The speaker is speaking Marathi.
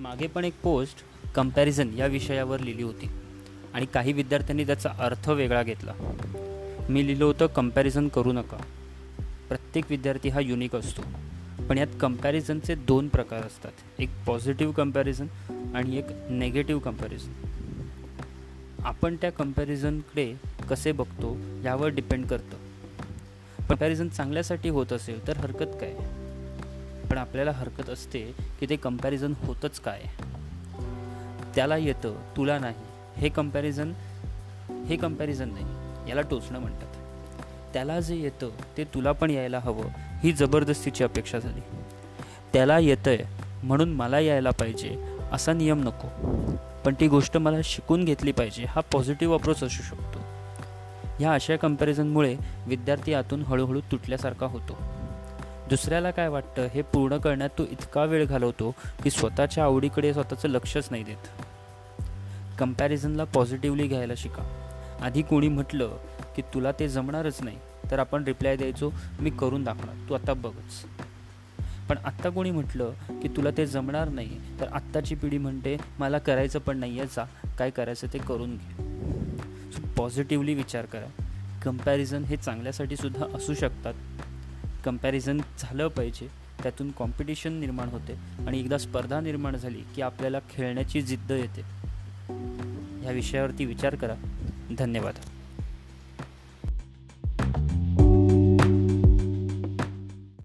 मागे पण एक पोस्ट कंपॅरिझन या विषयावर लिहिली होती. आणि काही विद्यार्थ्यांनी त्याचा अर्थ वेगळा घेतला. मी लिहिलं होतं कंपॅरिझन करू नका. प्रत्येक विद्यार्थी हा युनिक असतो. पण यात कंपॅरिझनचे दोन प्रकार असतात. एक पॉझिटिव्ह कंपॅरिझन आणि एक नेगेटिव्ह कंपॅरिझन आपण त्या कम्पॅरिझनकडे कसे बघतो यावर डिपेंड करतं. कंपॅरिझन चांगल्यासाठी होत असेल तर हरकत काय? पण आपल्याला हरकत असते की ते कंपॅरिझन होतच काय? त्याला येतं तुला नाही. हे कंपॅरिझन हे कंपॅरिझन नाही. याला टोचणं म्हणतात. त्याला जे येतं ते तुला पण यायला हवं. ही जबरदस्तीची अपेक्षा झाली. त्याला येतं आहे म्हणून मला यायला पाहिजे असा नियम नको. पण ती गोष्ट मला शिकून घेतली पाहिजे हा पॉझिटिव्ह अप्रोच असू शकतो. ह्या अशा कम्पॅरिझनमुळे विद्यार्थी आतून हळूहळू तुटल्यासारखा होतो. दुसऱ्याला काय वाटतं? हे पूर्ण करण्यात तो इतका वेळ घालवतो की स्वतःच्या आवडीकडे स्वतःचं लक्षच नाही देत. कंपॅरिझनला पॉझिटिव्हली घ्यायला शिका. आधी कोणी म्हटलं की तुला ते जमणारच नाही तर आपण रिप्लाय द्यायचो मी करून दाखवणार. तू आता बघच. पण आत्ता कोणी म्हटलं की तुला ते जमणार नाही तर आत्ताची पिढी म्हणते मला करायचं पण नाही आहे जा. काय करायचं ते करून घे. सो पॉझिटिव्हली विचार करा. कंपॅरिझन हे चांगल्यासाठी सुद्धा असू शकतात. कंपॅरिझन झालं पाहिजे त्यातून कॉम्पिटिशन निर्माण होते आणि एकदा स्पर्धा निर्माण झाली की आपल्याला खेळण्याची जिद्द येते. ह्या विषयावरती विचार करा. धन्यवाद.